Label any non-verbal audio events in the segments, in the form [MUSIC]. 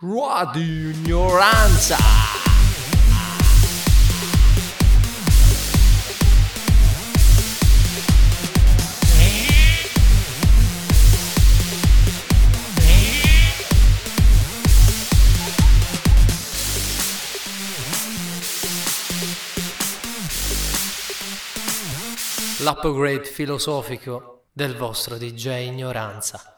Radio Ignoranza. L'upgrade filosofico del vostro DJ Ignoranza.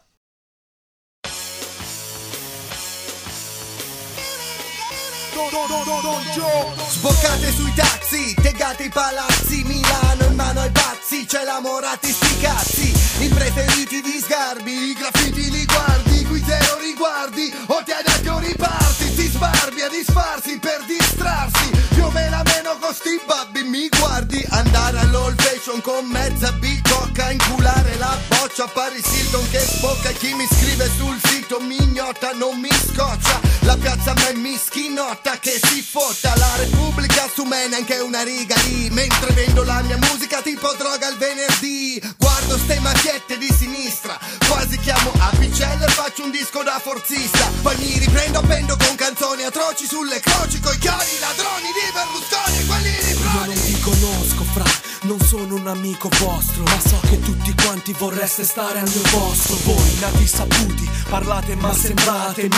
Sboccate sui taxi, tegate i palazzi Milano in mano ai pazzi C'è la Moratti sti cazzi. I preferiti di sgarbi I graffiti li guardi Qui zero riguardi O ti adatti o riparti Ti sbarbi a disfarsi per distrarsi. Io me la meno con sti babbi Mi guardi andare all'old fashion Con mezza bicocca Inculare la boccia Paris Hilton che spocca E chi mi scrive sul sito Mi ignota, non mi scoccia La piazza me mi schinotta Che si fotta. La Repubblica su me neanche una riga lì Mentre vendo la mia musica tipo droga il venerdì. Guardo ste macchiette di sinistra. Quasi chiamo apicelle e faccio un disco da forzista. Poi mi riprendo appendo con canzoni atroci sulle croci Coi chiari ladroni di Berlusconi e quelli di Io non Prodi vi conosco, fra, non sono un amico vostro, ma so che tutti quanti vorreste stare al mio posto. Voi, nati saputi, parlate ma sembrate.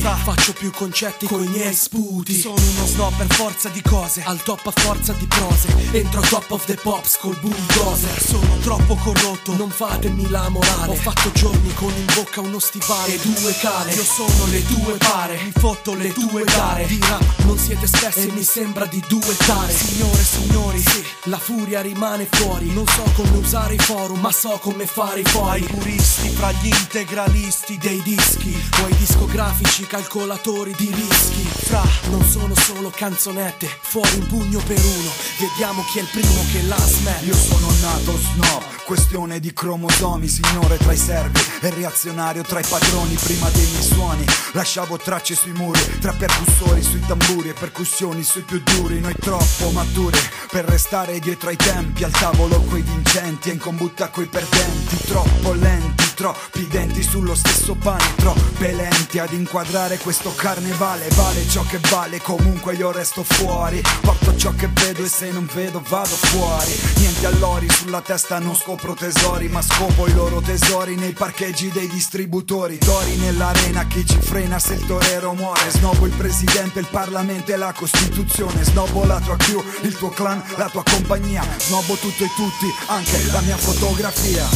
Fra, faccio più concetti coi miei sputi. Sono uno snob per forza di cose, al top a forza di prose. Entro top of the pops col bulldozer. Sono troppo corrotto, non fatemi la morale. Ho fatto giorni con in bocca uno stivale e due cale. Io sono le due pare, mi fotto le due gare. Di rap non siete spessi e mi sembra di duettare. Signore, signori, sì, la furia rimane fuori. Non so come usare i forum, ma so come fare i fori. Ai puristi, fra gli integralisti dei dischi, o ai discografici calcolatori di rischi. Fra, non sono solo canzonette, fuori un pugno per uno. Vediamo chi è il primo che la smette. Io sono nato snob, questione di cromosomi, signore tra i servi e reazionario tra i padroni prima dei miei suoni. Lasciavo tracce sui muri, tra percussori sui tamburi e percussioni sui più duri, noi troppo maturi per restare dietro ai tempi, al tavolo coi vincenti e in combutta coi perdenti, troppo lenti, troppi denti sullo stesso pane, troppe lenti ad inquadrare questo carnevale, vale ciò che vale, comunque io resto fuori, porto ciò che vedo e se non vedo vado fuori, niente allori sulla testa non scopro tesori, ma scopo i loro tesori nei parcheggi dei distributori, tori nell'arena chi ci frena se il torero muore, snobo il presidente, il parlamento e la costituzione, snobo la tua crew, il tuo clan, la tua compagnia, snobo tutto e tutti, anche la mia fotografia.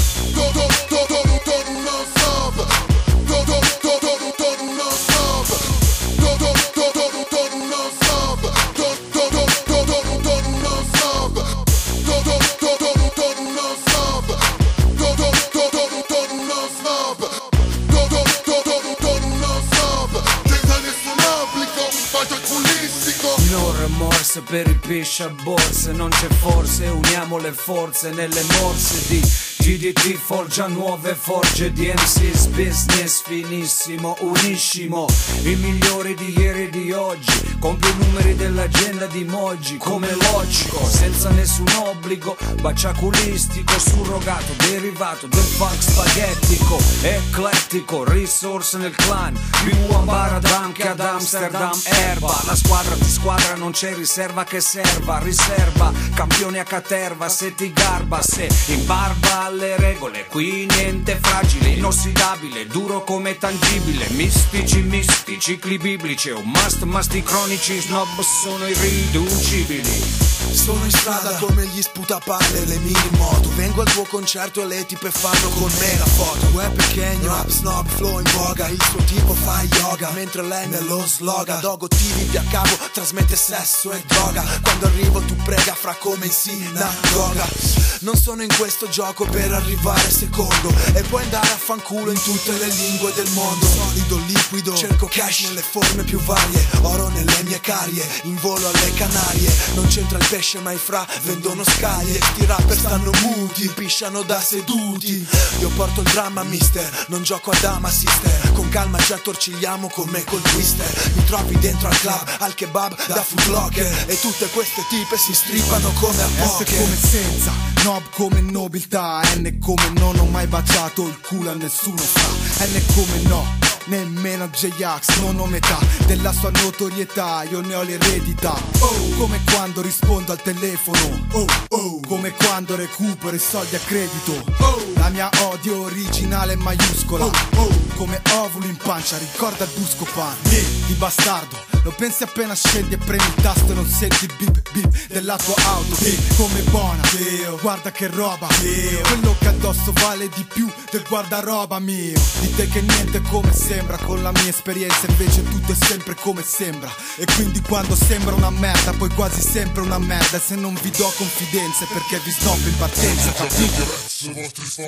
Borse, non c'è forse, uniamo le forze nelle morse di GDT forgia nuove forge di MC's business finissimo, uniscimo i migliori di ieri e di oggi, con più numeri dell'agenda di Moggi, come logico, senza nessun obbligo, baciaculistico, surrogato, derivato del funk spaghettico, eclettico, risorse nel clan, più a Baradam che ad Amsterdam, erba, la squadra ti squadra, non c'è riserva che serva, riserva, campione a caterva, se ti garba, se in barba alle regole, qui niente fragile, inossidabile, duro come tangibile, mistici, misti, cicli biblici, un must, masti cronici, snob sono irriducibili. Sono in strada come gli sputapalle le mini moto. Vengo al tuo concerto e le tipe fanno con me la foto. Web pequeño, rap snob, flow in voga Il suo tipo fa yoga Mentre lei nello slogan Dogo TV a cavo, trasmette sesso e droga. Quando arrivo tu prega fra come in sinagoga. Non sono in questo gioco per arrivare secondo. E puoi andare a fanculo in tutte le lingue del mondo. Solido, liquido, cerco cash nelle forme più varie. Oro nelle mie carie, in volo alle Canarie. Non c'entra il pesce ma i fra vendono scaglie Sti rapper stanno muti, pisciano da seduti. Io porto il dramma mister, non gioco a dama sister. Con calma ci attorcigliamo come col twister. Mi trovi dentro al club, al kebab da foodlocker E tutte queste tipe si strippano come a S poker come senza, nob come nobiltà. N come non ho mai baciato il culo a nessuno fa N come no nemmeno J-Ax Non ho metà della sua notorietà, io ne ho l'eredità. Oh, come quando rispondo al telefono. Oh, oh, come quando recupero i soldi a credito. Oh, la mia odio originale è maiuscola Oh, oh, come ovulo in pancia, ricorda il buscopan Di bastardo, lo pensi appena scendi e premi il tasto e non senti il bip bip della tua auto Bip, come buona, guarda che roba Quello che addosso vale di più del guardaroba mio Di te che niente come sembra Con la mia esperienza invece tutto è sempre come sembra E quindi quando sembra una merda Poi quasi sempre una merda E se non vi do confidenze perché vi stop in partenza capito?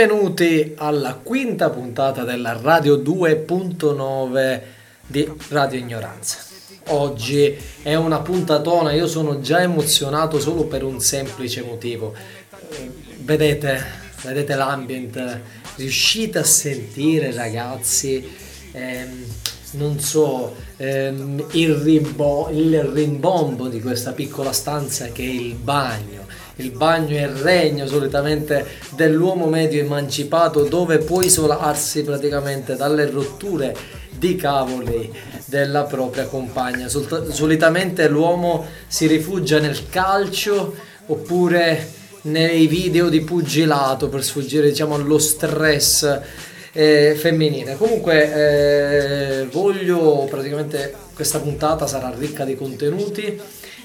Benvenuti alla quinta puntata della Radio 2.9 di Radio Ignoranza. Oggi è una puntatona, io sono già emozionato solo per un semplice motivo. Eh, Vedete, vedete l'ambient, riuscite a sentire ragazzi, ehm, non so, ehm, il, rimbo- il rimbombo di questa piccola stanza che è il bagno. Il bagno è il regno solitamente dell'uomo medio emancipato dove può isolarsi praticamente dalle rotture di cavoli della propria compagna. Sol- solitamente l'uomo si rifugia nel calcio oppure nei video di pugilato per sfuggire diciamo allo stress eh, femminile. Comunque eh, voglio praticamente questa puntata sarà ricca di contenuti.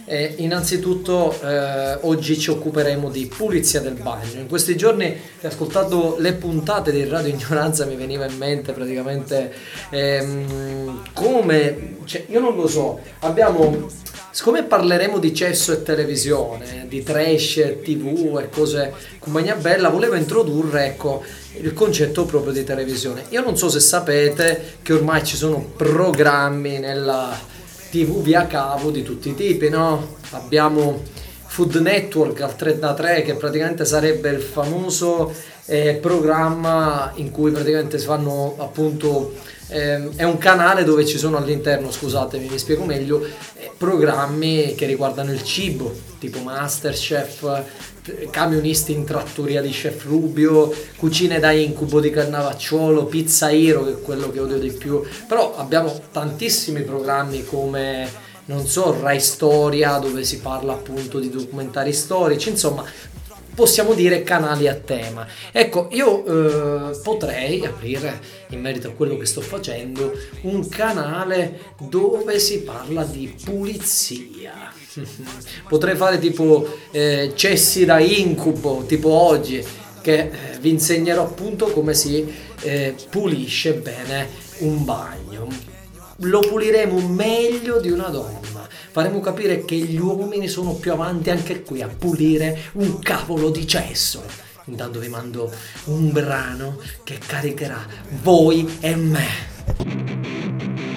Eh, innanzitutto eh, oggi ci occuperemo di pulizia del bagno. In questi giorni, ascoltando le puntate di Radio Ignoranza, mi veniva in mente praticamente ehm, come, cioè, io non lo so, abbiamo, siccome parleremo di cesso e televisione, di trash, tv e cose compagnia bella, volevo introdurre ecco il concetto proprio di televisione. Io non so se sapete che ormai ci sono programmi nella TV via cavo di tutti i tipi, no? Abbiamo Food Network al 3 da 3 che praticamente sarebbe il famoso eh, programma in cui praticamente si fanno appunto ehm, è un canale dove ci sono all'interno, scusatemi, mi spiego meglio, eh, programmi che riguardano il cibo, tipo Masterchef, camionisti in trattoria di Chef Rubio, cucine da incubo di Cannavacciuolo, Pizza Hero che è quello che odio di più, però abbiamo tantissimi programmi come non so, Rai Storia dove si parla appunto di documentari storici, insomma possiamo dire canali a tema. Ecco, io eh, potrei aprire, in merito a quello che sto facendo, un canale dove si parla di pulizia. [LAUGHS] potrei fare tipo eh, cessi da incubo, tipo oggi, che eh, vi insegnerò appunto come si eh, pulisce bene un bagno. Lo puliremo meglio di una donna. Faremo capire che gli uomini sono più avanti anche qui a pulire un cavolo di cesso. Intanto vi mando un brano che caricherà voi e me.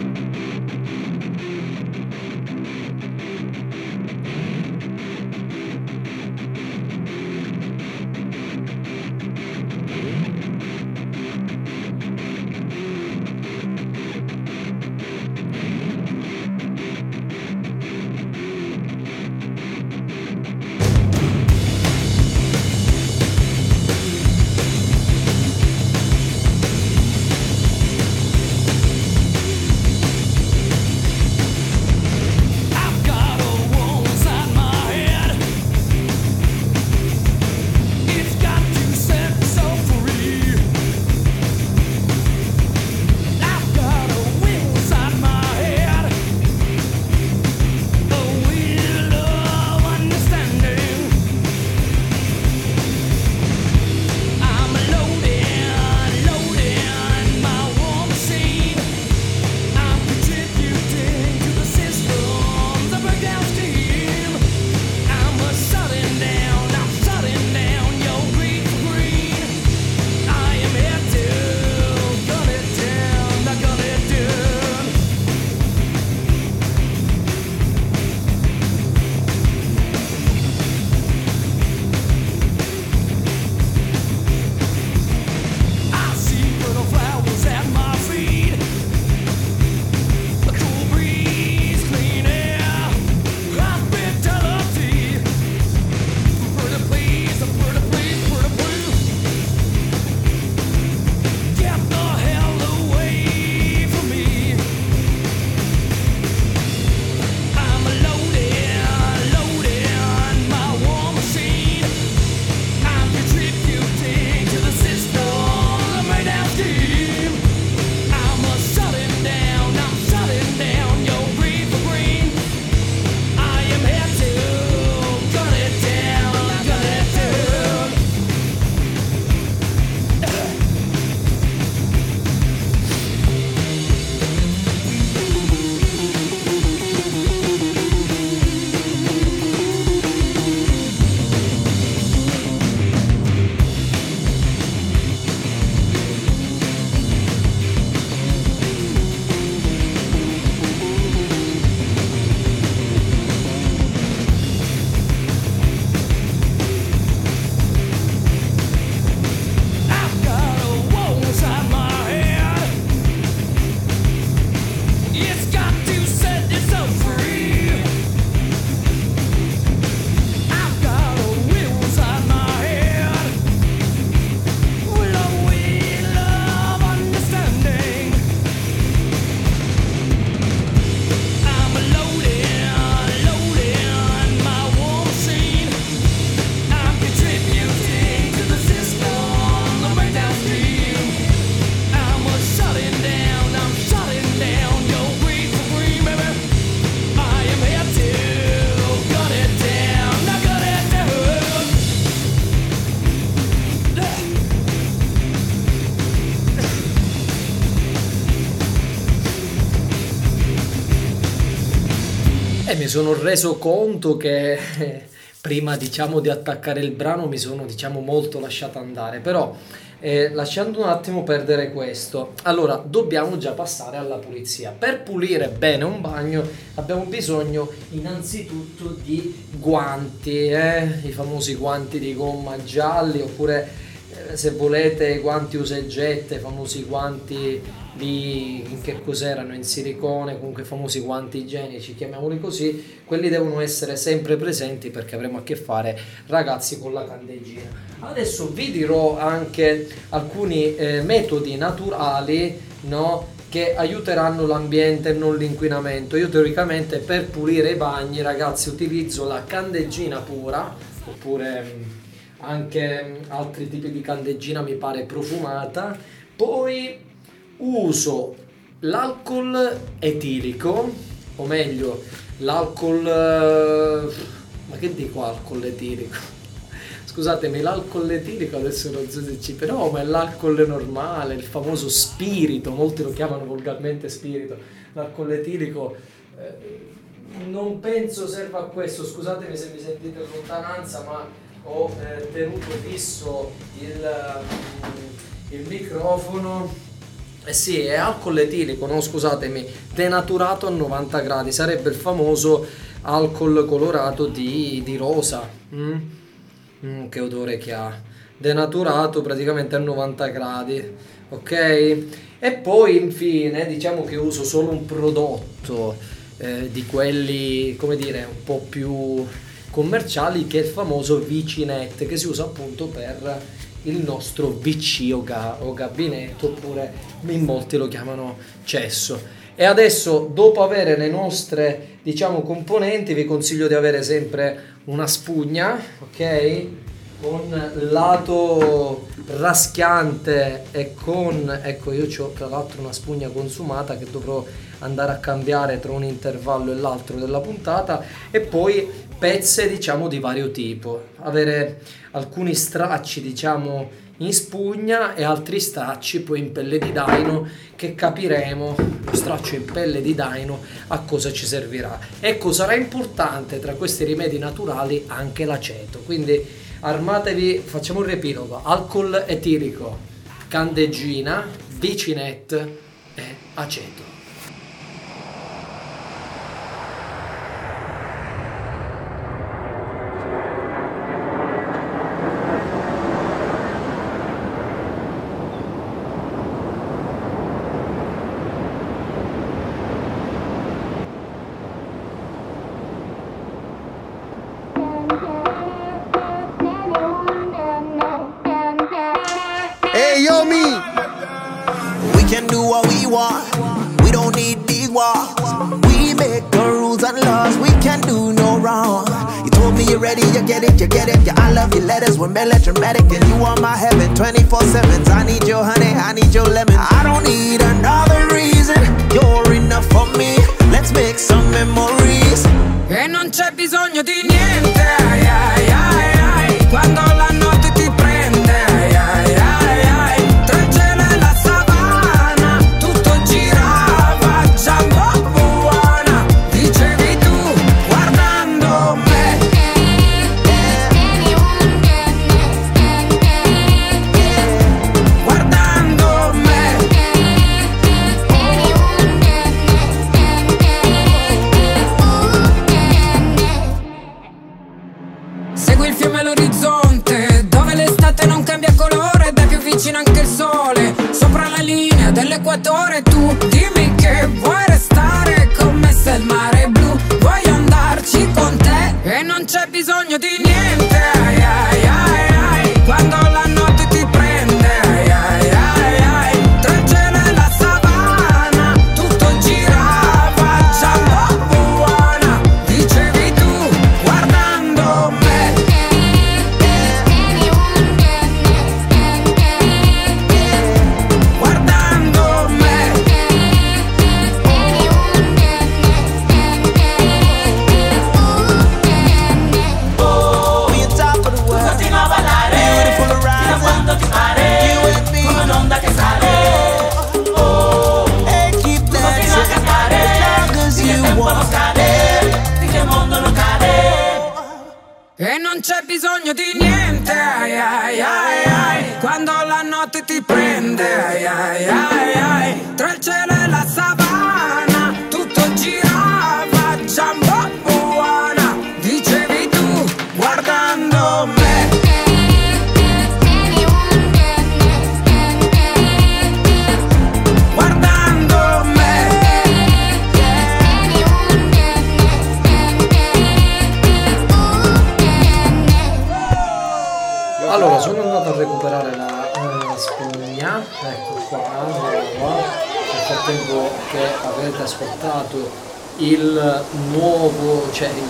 Mi sono reso conto che prima diciamo di attaccare il brano mi sono diciamo molto lasciato andare, però eh, lasciando un attimo perdere questo, allora dobbiamo già passare alla pulizia. Per pulire bene un bagno abbiamo bisogno innanzitutto di guanti, eh? i famosi guanti di gomma gialli oppure eh, se volete guanti usa e getta, i famosi guanti di che cos'erano in silicone, comunque i famosi guanti igienici, chiamiamoli così, quelli devono essere sempre presenti perché avremo a che fare ragazzi con la candeggina. Adesso vi dirò anche alcuni eh, metodi naturali, no? che aiuteranno l'ambiente e non l'inquinamento. Io teoricamente per pulire i bagni, ragazzi, utilizzo la candeggina pura oppure mh, anche mh, altri tipi di candeggina mi pare profumata. Poi uso l'alcol etilico, o meglio, l'alcol... eh, ma che dico alcol etilico? [LAUGHS] Scusatemi, l'alcol etilico adesso non so se ci... però ma è l'alcol normale, il famoso spirito, molti lo chiamano volgarmente spirito. L'alcol etilico eh, non penso serva a questo, scusatemi se mi sentite in lontananza, ma ho eh, tenuto fisso il, mm, il microfono. Eh sì, è alcol etilico, no scusatemi, denaturato a 90 gradi, sarebbe il famoso alcol colorato di, di rosa. mm? Mm, che odore che ha. Denaturato praticamente a 90 gradi, ok? E poi infine diciamo che uso solo un prodotto eh, di quelli, come dire, un po' più commerciali che è il famoso Vicinet che si usa appunto per il nostro VC o, ga- o gabinetto oppure in molti lo chiamano cesso. E adesso dopo avere le nostre diciamo componenti vi consiglio di avere sempre una spugna, ok? Con lato raschiante e con, ecco io ho tra l'altro una spugna consumata che dovrò andare a cambiare tra un intervallo e l'altro della puntata e poi pezze diciamo di vario tipo, avere alcuni stracci diciamo in spugna e altri stracci poi in pelle di daino che capiremo lo straccio in pelle di daino a cosa ci servirà. Ecco, sarà importante tra questi rimedi naturali anche l'aceto, quindi armatevi, facciamo un riepilogo, alcol etilico, candeggina, vicinet e aceto. Letters, and you are my heaven 24 7. I need your honey, I need your lemon. I don't need another reason. You're enough for me. Let's make some memories. E non c'è bisogno di niente,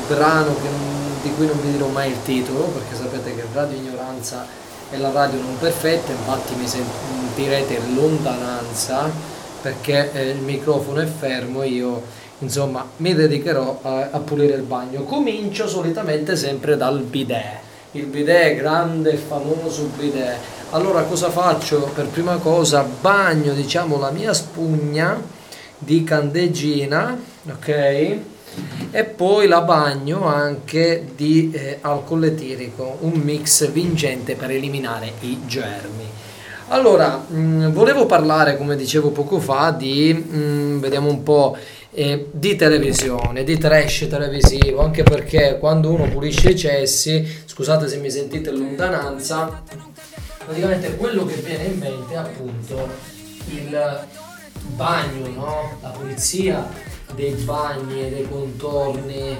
brano che di cui non vi dirò mai il titolo, perché sapete che Radio Ignoranza è la radio non perfetta, infatti mi sentirete in lontananza perché eh, il microfono è fermo, io insomma mi dedicherò a, a pulire il bagno. Comincio solitamente sempre dal bidet il bidet, grande e famoso bidet. Allora cosa faccio? Per prima cosa bagno diciamo la mia spugna di candeggina, ok? E poi la bagno anche di eh, alcol etilico, un mix vincente per eliminare i germi. Allora, mh, volevo parlare, come dicevo poco fa, di, mh, vediamo un po', eh, di televisione, di trash televisivo, anche perché quando uno pulisce i cessi, scusate se mi sentite in lontananza, praticamente quello che viene in mente è appunto il bagno, no? la pulizia dei bagni e dei contorni.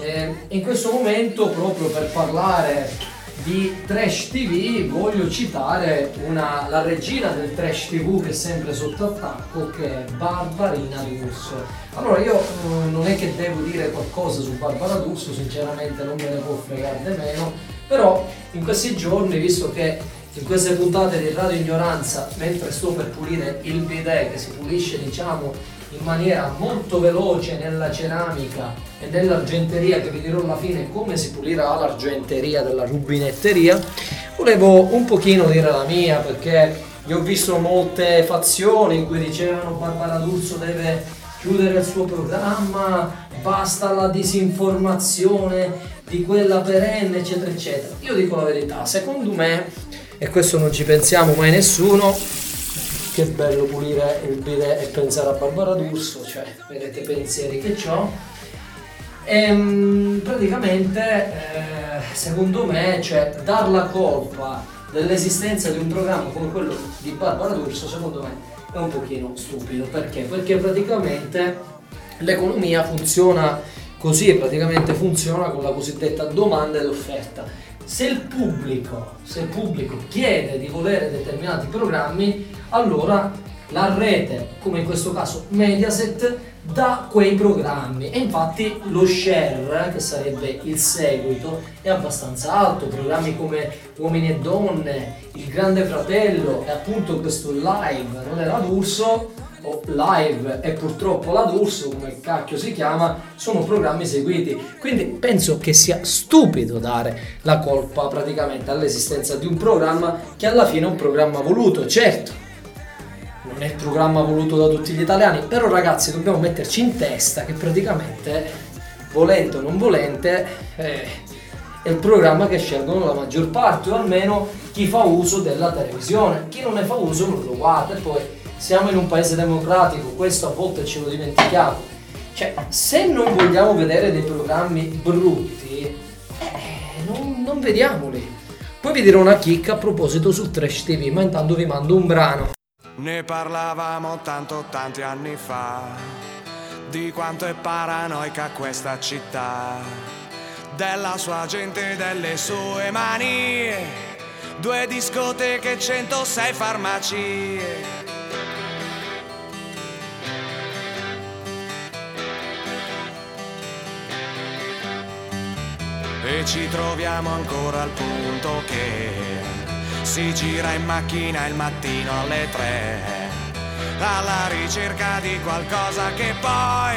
Eh, in questo momento, proprio per parlare di trash TV, voglio citare una- la regina del trash TV che è sempre sotto attacco, che è Barbarina D'Urso. Allora, io eh, non è che devo dire qualcosa su Barbara D'Urso, sinceramente non me ne può fregare di meno, però in questi giorni, visto che in queste puntate di Radio Ignoranza, mentre sto per pulire il bidet che si pulisce diciamo in maniera molto veloce nella ceramica e nell'argenteria, che vi dirò alla fine come si pulirà l'argenteria della rubinetteria, volevo un pochino dire la mia perché io ho visto molte fazioni in cui dicevano Barbara D'Urso deve chiudere il suo programma, basta la disinformazione di quella perenne, eccetera, eccetera. Io dico la verità, secondo me, e questo non ci pensiamo mai nessuno, che bello pulire e pensare a Barbara D'Urso, cioè, vedete i pensieri che ho. Ehm, praticamente, eh, secondo me, cioè, dar la colpa dell'esistenza di un programma come quello di Barbara D'Urso, secondo me, è un pochino stupido. Perché? Perché praticamente l'economia funziona così e praticamente funziona con la cosiddetta domanda ed offerta. Se il pubblico, se il pubblico chiede di volere determinati programmi, allora la rete, come in questo caso Mediaset, dà quei programmi. E infatti lo share, che sarebbe il seguito, è abbastanza alto, programmi come Uomini e Donne, Il Grande Fratello e appunto questo live, non era D'Urso, o live e purtroppo la D'Urso, come cacchio si chiama, sono programmi seguiti. Quindi penso che sia stupido dare la colpa praticamente all'esistenza di un programma che alla fine è un programma voluto, certo. Non è il programma voluto da tutti gli italiani, però ragazzi dobbiamo metterci in testa che praticamente, volente o non volente, eh, è il programma che scelgono la maggior parte, o almeno chi fa uso della televisione. Chi non ne fa uso non lo guarda e poi siamo in un paese democratico, questo a volte ce lo dimentichiamo. Cioè, se non vogliamo vedere dei programmi brutti, eh, non, non vediamoli. Poi vi dirò una chicca a proposito sul Trash TV, ma intanto vi mando un brano. Ne parlavamo tanto tanti anni fa di quanto è paranoica questa città, della sua gente e delle sue manie, due discoteche, 106 farmacie. E ci troviamo ancora al punto che si gira in macchina il mattino alle tre, alla ricerca di qualcosa che poi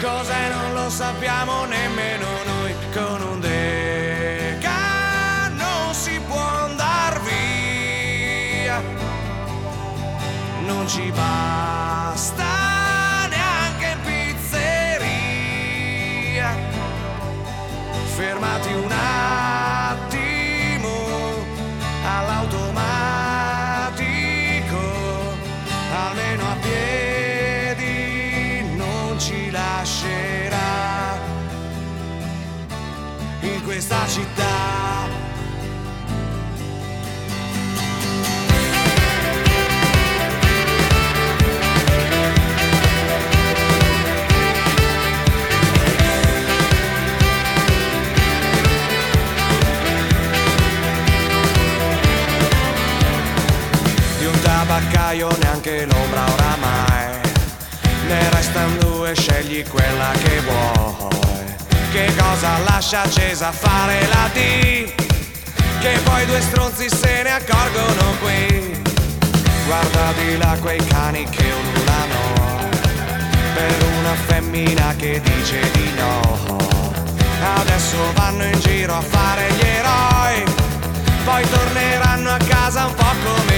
cos'è non lo sappiamo nemmeno noi. Con un deca non si può andar via, non ci basta tabaccaio neanche l'ombra oramai. Ne restano due, scegli quella che vuoi. Che cosa lascia accesa fare la D? Che poi due stronzi se ne accorgono qui. Guarda di là quei cani che ululano. Per una femmina che dice di no. Adesso vanno in giro a fare gli eroi. Poi torneranno a casa un po' come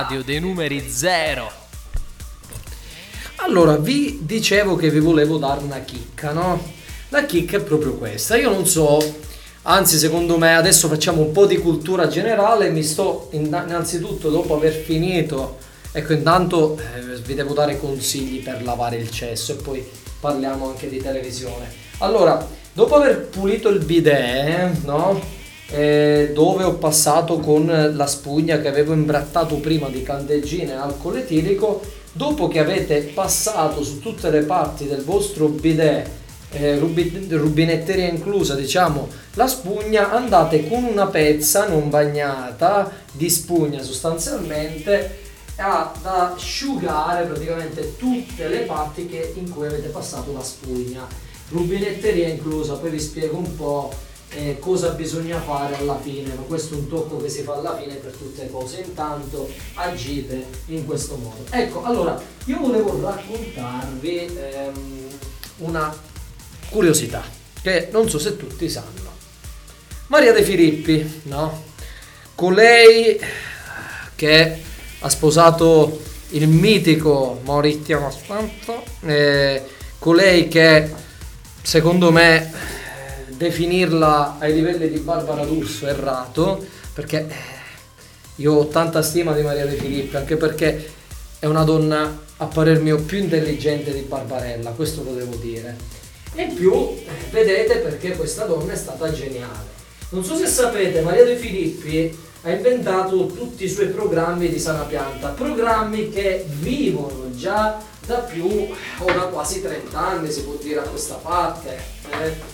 la radio dei numeri zero. Allora, vi dicevo che vi volevo dare una chicca, no? La chicca è proprio questa. Io non so, anzi, secondo me adesso facciamo un po' di cultura generale. Mi sto inna- innanzitutto dopo aver finito, ecco, intanto eh, vi devo dare consigli per lavare il cesso e poi parliamo anche di televisione. Allora, dopo aver pulito il bidet, no? Eh, dove ho passato con la spugna che avevo imbrattato prima di candeggine e alcol etilico. Dopo che avete passato su tutte le parti del vostro bidet, eh, rubi- rubinetteria inclusa, diciamo, la spugna, andate con una pezza non bagnata di spugna sostanzialmente ad asciugare praticamente tutte le parti che- in cui avete passato la spugna. Rubinetteria inclusa, poi vi spiego un po' eh, cosa bisogna fare alla fine, ma questo è un tocco che si fa alla fine per tutte le cose. Intanto agite in questo modo. Ecco, allora io volevo raccontarvi ehm, una curiosità che non so se tutti sanno. Maria De Filippi, no? Colei che ha sposato il mitico Maurizio Costanzo, eh, colei che secondo me definirla ai livelli di Barbara D'Urso errato, perché eh, io ho tanta stima di Maria De Filippi, anche perché è una donna a parer mio più intelligente di Barbarella, questo lo devo dire. E più, vedete perché questa donna è stata geniale. Non so se sapete, Maria De Filippi ha inventato tutti i suoi programmi di sana pianta, programmi che vivono già da più o da quasi 30 anni, si può dire a questa parte. eh.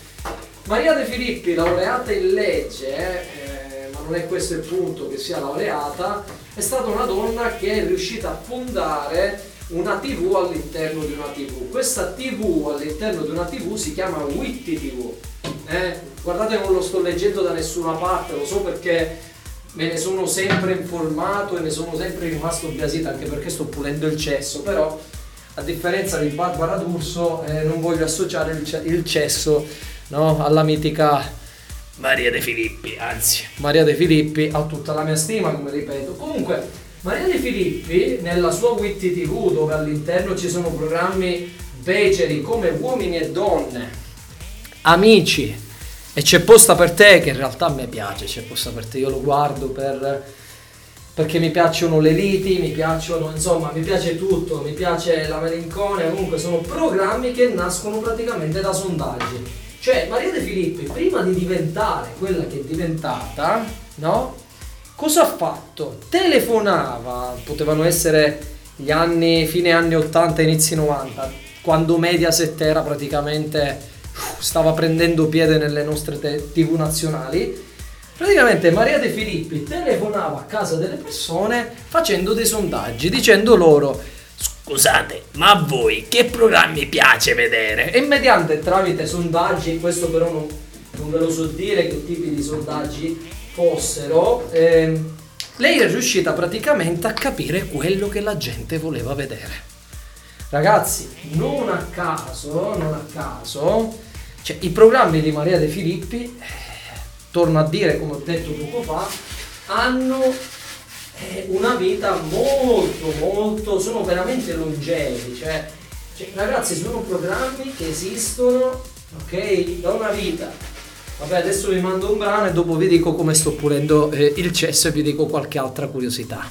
Maria De Filippi, laureata in legge, eh, ma non è questo il punto che sia laureata, è stata una donna che è riuscita a fondare una TV all'interno di una TV. Questa TV all'interno di una TV si chiama Witty TV. Eh, guardate, non lo sto leggendo da nessuna parte, lo so perché me ne sono sempre informato e ne sono sempre rimasto biasito anche perché sto pulendo il cesso, però a differenza di Barbara D'Urso eh, non voglio associare il, ce- il cesso no, alla mitica Maria De Filippi, anzi Maria De Filippi ha tutta la mia stima come ripeto. Comunque Maria De Filippi nella sua Witty TV dove all'interno ci sono programmi beceri come uomini e donne, amici e c'è posta per te che in realtà a me piace, c'è posta per te, io lo guardo per, perché mi piacciono le liti, mi piacciono, insomma, mi piace tutto, mi piace la malinconia, comunque sono programmi che nascono praticamente da sondaggi. Cioè Maria De Filippi prima di diventare quella che è diventata, no? Cosa ha fatto? Telefonava, potevano essere gli anni, fine anni 80, inizi 90, quando Mediaset era praticamente stava prendendo piede nelle nostre tv nazionali. Praticamente Maria De Filippi telefonava a casa delle persone facendo dei sondaggi, dicendo loro scusate, ma a voi che programmi piace vedere? E mediante tramite sondaggi, questo però non, non ve lo so dire che tipi di sondaggi fossero, ehm, lei è riuscita praticamente a capire quello che la gente voleva vedere. Ragazzi, non a caso, non a caso, cioè, i programmi di Maria De Filippi, eh, torno a dire come ho detto poco fa, hanno eh, una vita molto, molto, sono veramente longevi. Cioè, cioè, ragazzi, sono programmi che esistono, ok, da una vita. Vabbè, adesso vi mando un brano e dopo vi dico come sto pulendo eh, il cesso e vi dico qualche altra curiosità.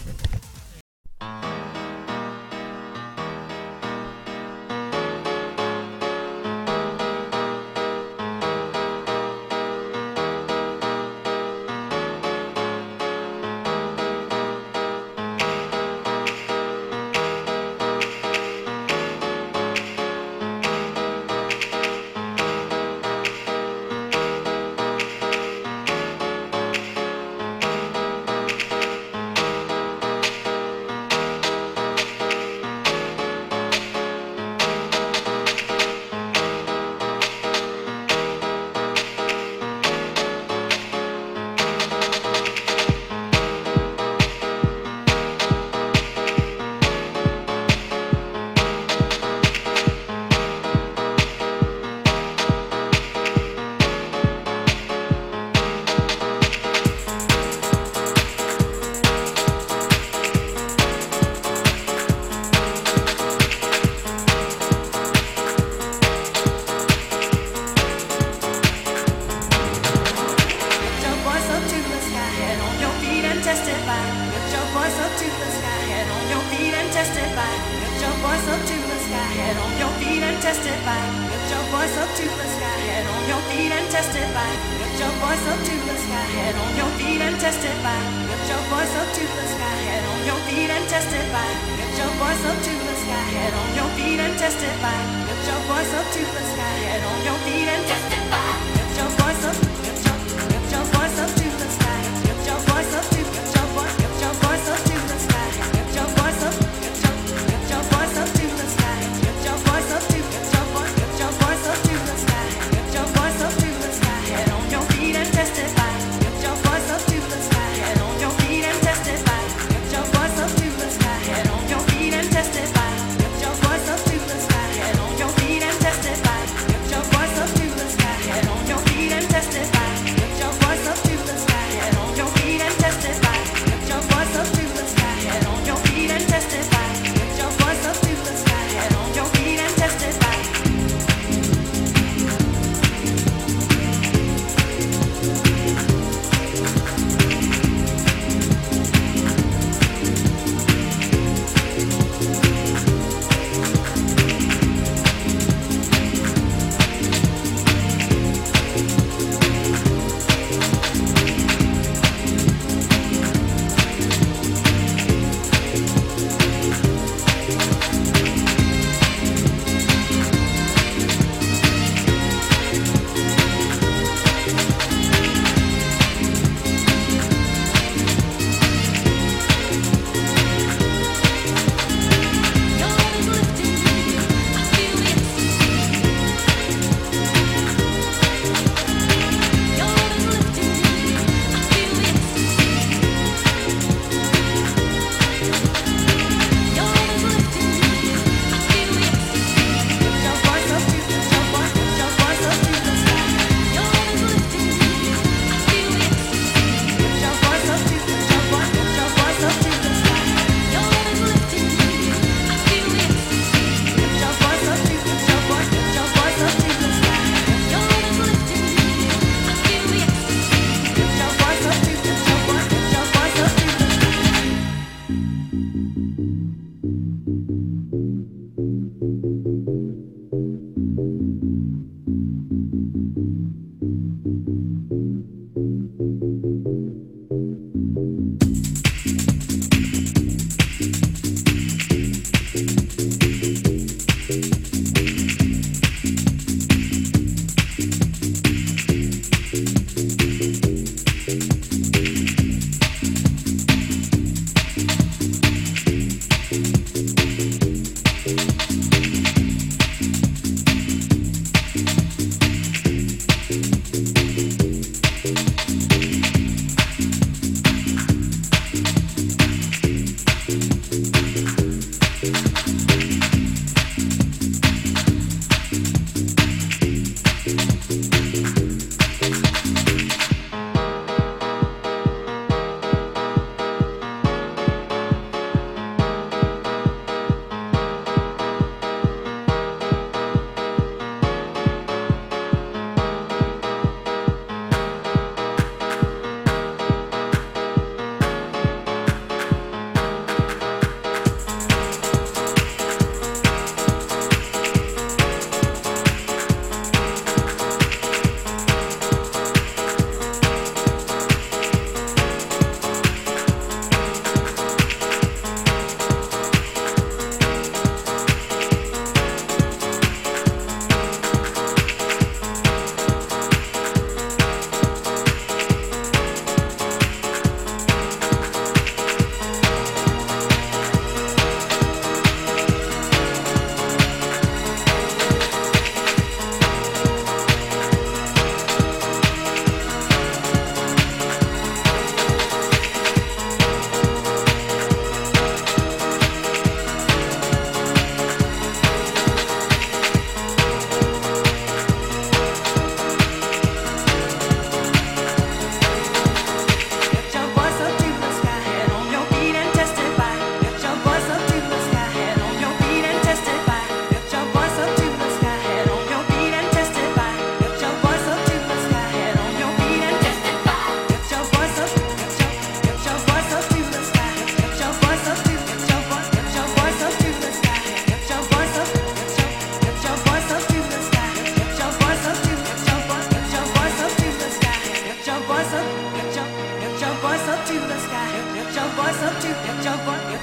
Your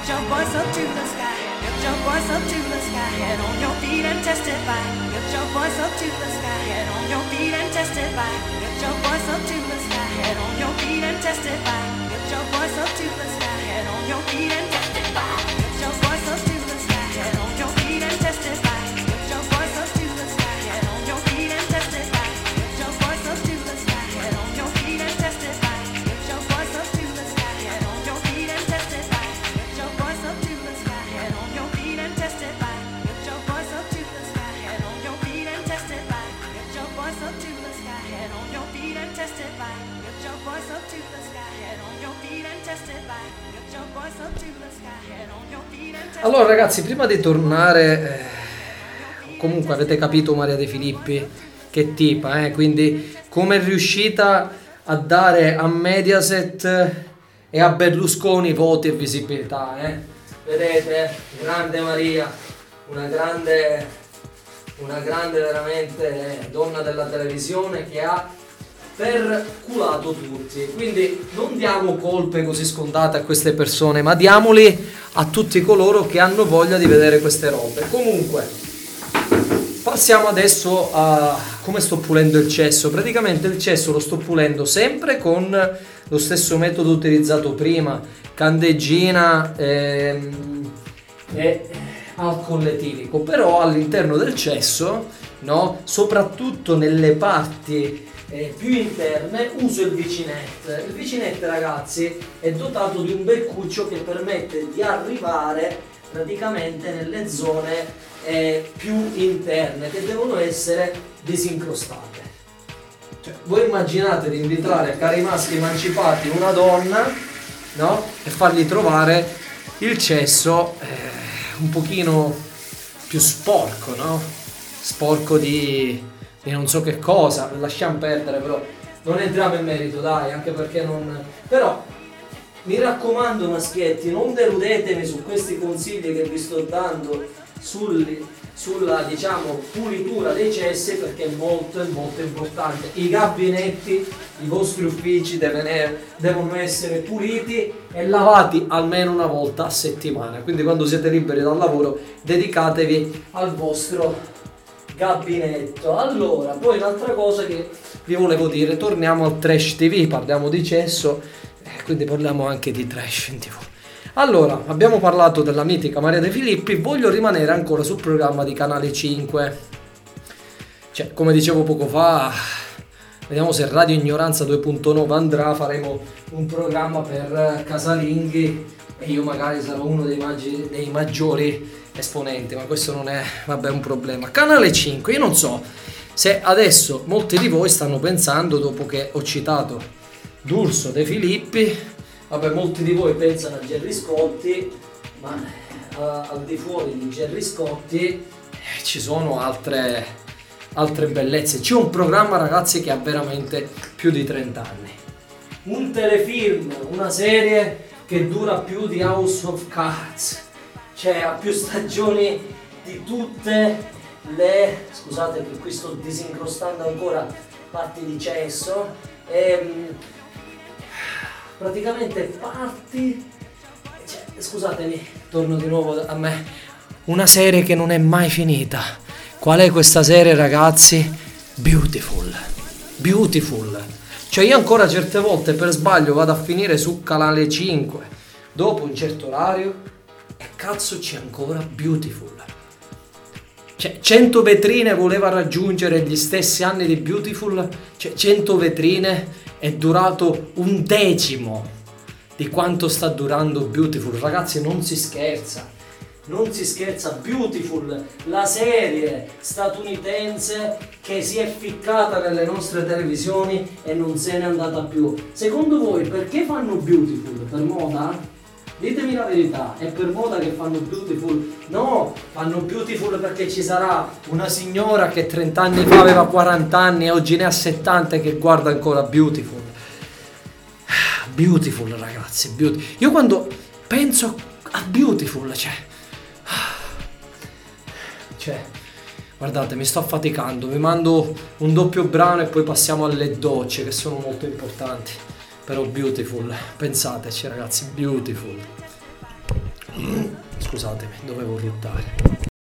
your voice up to the sky. Lift your voice up to the sky. Head on your feet and testify. Lift your voice up to the sky. Head on your feet and testify. Lift your voice up to the sky. Head on your feet and testify. Lift your voice up to the sky. Head on your feet and Allora ragazzi, prima di tornare, eh, comunque avete capito Maria De Filippi che tipa, eh? quindi come è riuscita a dare a Mediaset e a Berlusconi voti e visibilità. Eh? Vedete, grande Maria, una grande, una grande veramente donna della televisione che ha perculato tutti. Quindi non diamo colpe così scontate a queste persone, ma diamoli a tutti coloro che hanno voglia di vedere queste robe. Comunque, passiamo adesso a come sto pulendo il cesso. Praticamente il cesso lo sto pulendo sempre con lo stesso metodo utilizzato prima, candeggina ehm, e alcol etilico. Però all'interno del cesso, no, soprattutto nelle parti eh, più interne uso il vicinette. Il vicinette ragazzi è dotato di un beccuccio che permette di arrivare praticamente nelle zone eh, più interne che devono essere disincrostate. Cioè, voi immaginate di invitare cari maschi emancipati una donna no? e fargli trovare il cesso eh, un pochino più sporco, no? sporco di, di non so che cosa, lasciamo perdere però, non entriamo in merito dai, anche perché non... però mi raccomando maschietti, non deludetemi su questi consigli che vi sto dando sul- sulla diciamo pulitura dei cessi perché è molto molto importante. I gabinetti, i vostri uffici devono essere puliti e lavati almeno una volta a settimana. Quindi quando siete liberi dal lavoro dedicatevi al vostro gabinetto. Allora, poi un'altra cosa che vi volevo dire, torniamo al trash TV, parliamo di cesso, eh, quindi parliamo anche di trash in TV. Allora, abbiamo parlato della mitica Maria De Filippi, voglio rimanere ancora sul programma di Canale 5. Cioè, come dicevo poco fa, vediamo se Radio Ignoranza 2.9 andrà, faremo un programma per casalinghi e io magari sarò uno dei, maggi- dei maggiori esponenti, ma questo non è, vabbè, un problema. Canale 5, io non so se adesso molti di voi stanno pensando, dopo che ho citato D'Urso De Filippi, vabbè, molti di voi pensano a Gerry Scotti, ma eh, al di fuori di Gerry Scotti eh, ci sono altre, altre bellezze. C'è un programma, ragazzi, che ha veramente più di 30 anni. Un telefilm, una serie che dura più di House of Cards, cioè ha più stagioni di tutte le. Scusate che qui sto disincrostando ancora parti di cesso. Ehm, praticamente parti. cioè, scusatemi, torno di nuovo a me. Una serie che non è mai finita. Qual è questa serie, ragazzi? Beautiful. Beautiful. Cioè io ancora certe volte per sbaglio vado a finire su canale 5 dopo un certo orario e cazzo c'è ancora Beautiful. Cioè 100 vetrine voleva raggiungere gli stessi anni di Beautiful, cioè 100 vetrine è durato un decimo di quanto sta durando Beautiful. Ragazzi non si scherza. Non si scherza, Beautiful, la serie statunitense che si è ficcata nelle nostre televisioni e non se n'è andata più. Secondo voi perché fanno Beautiful? Per moda? Ditemi la verità, è per moda che fanno Beautiful? No, fanno Beautiful perché ci sarà una signora che 30 anni fa aveva 40 anni e oggi ne ha 70 e che guarda ancora Beautiful. Beautiful ragazzi, beautiful. Io quando penso a Beautiful, cioè... Cioè, guardate, mi sto affaticando, vi mando un doppio brano e poi passiamo alle docce che sono molto importanti. Però Beautiful, pensateci ragazzi, Beautiful. Scusatemi, dovevo ruttare.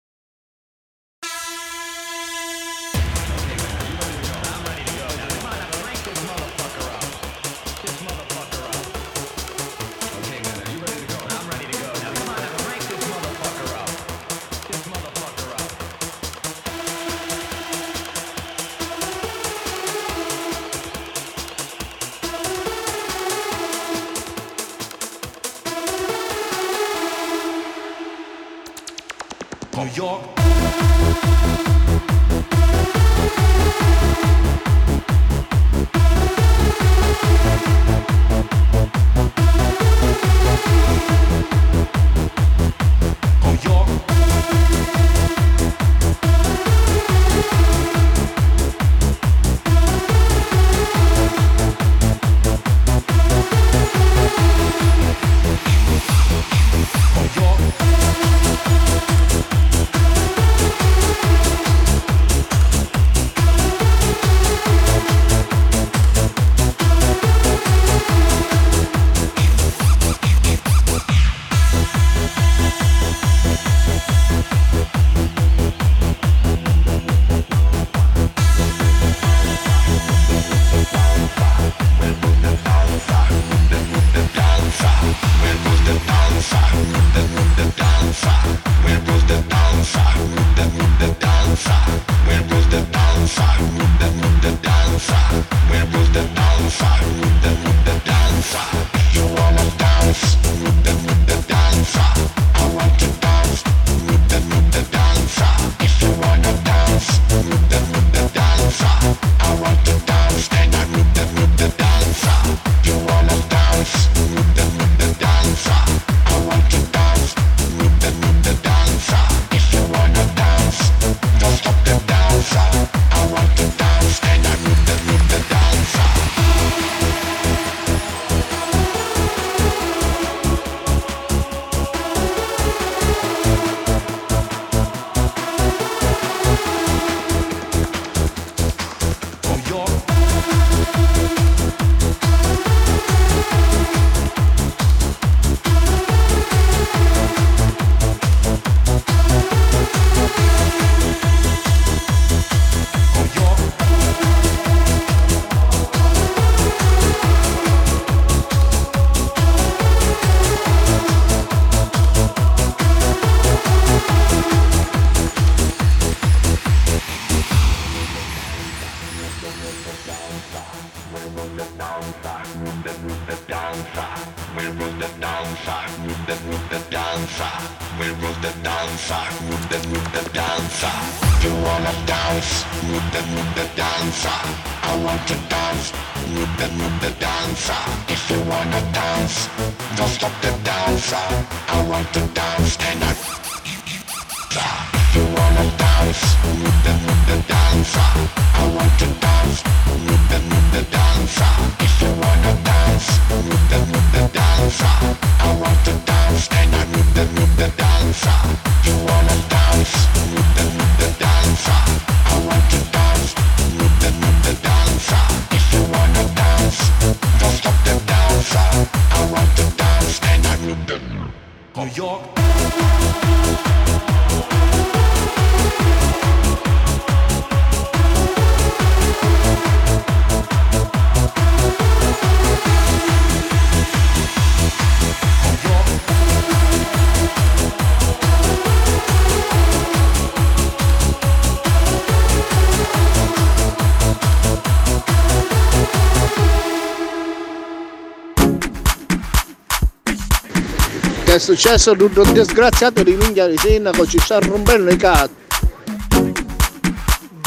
Successo tutto un disgraziato di minchia di sindaco ci sta rompendo i cazzi.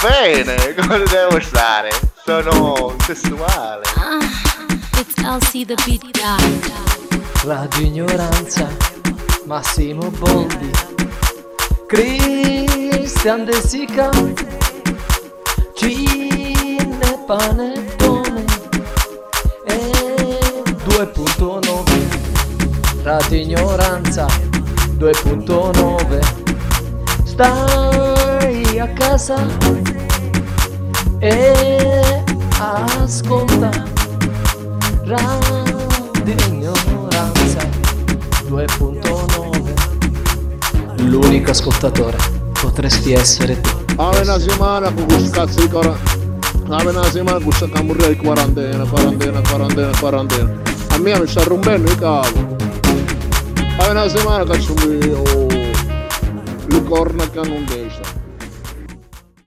Bene, [LAUGHS] come devo stare? Sono sessuale. It's LC the beat guy. Radio Ignoranza, Massimo Boldi, Cristian De Sica, Cine Panettone e 2.9 Radio Ignoranza 2.9 Stai a casa e ascolta Radio Ignoranza 2.9 unico ascoltatore potresti essere tu. Ave una settimana con questo cazzo di cora. Ave una settimana con questa camurria di quarantena, quarantena, quarantena, quarantena. A me mi sta rompendo il capo. Ave una settimana mio. Le corna che non destra.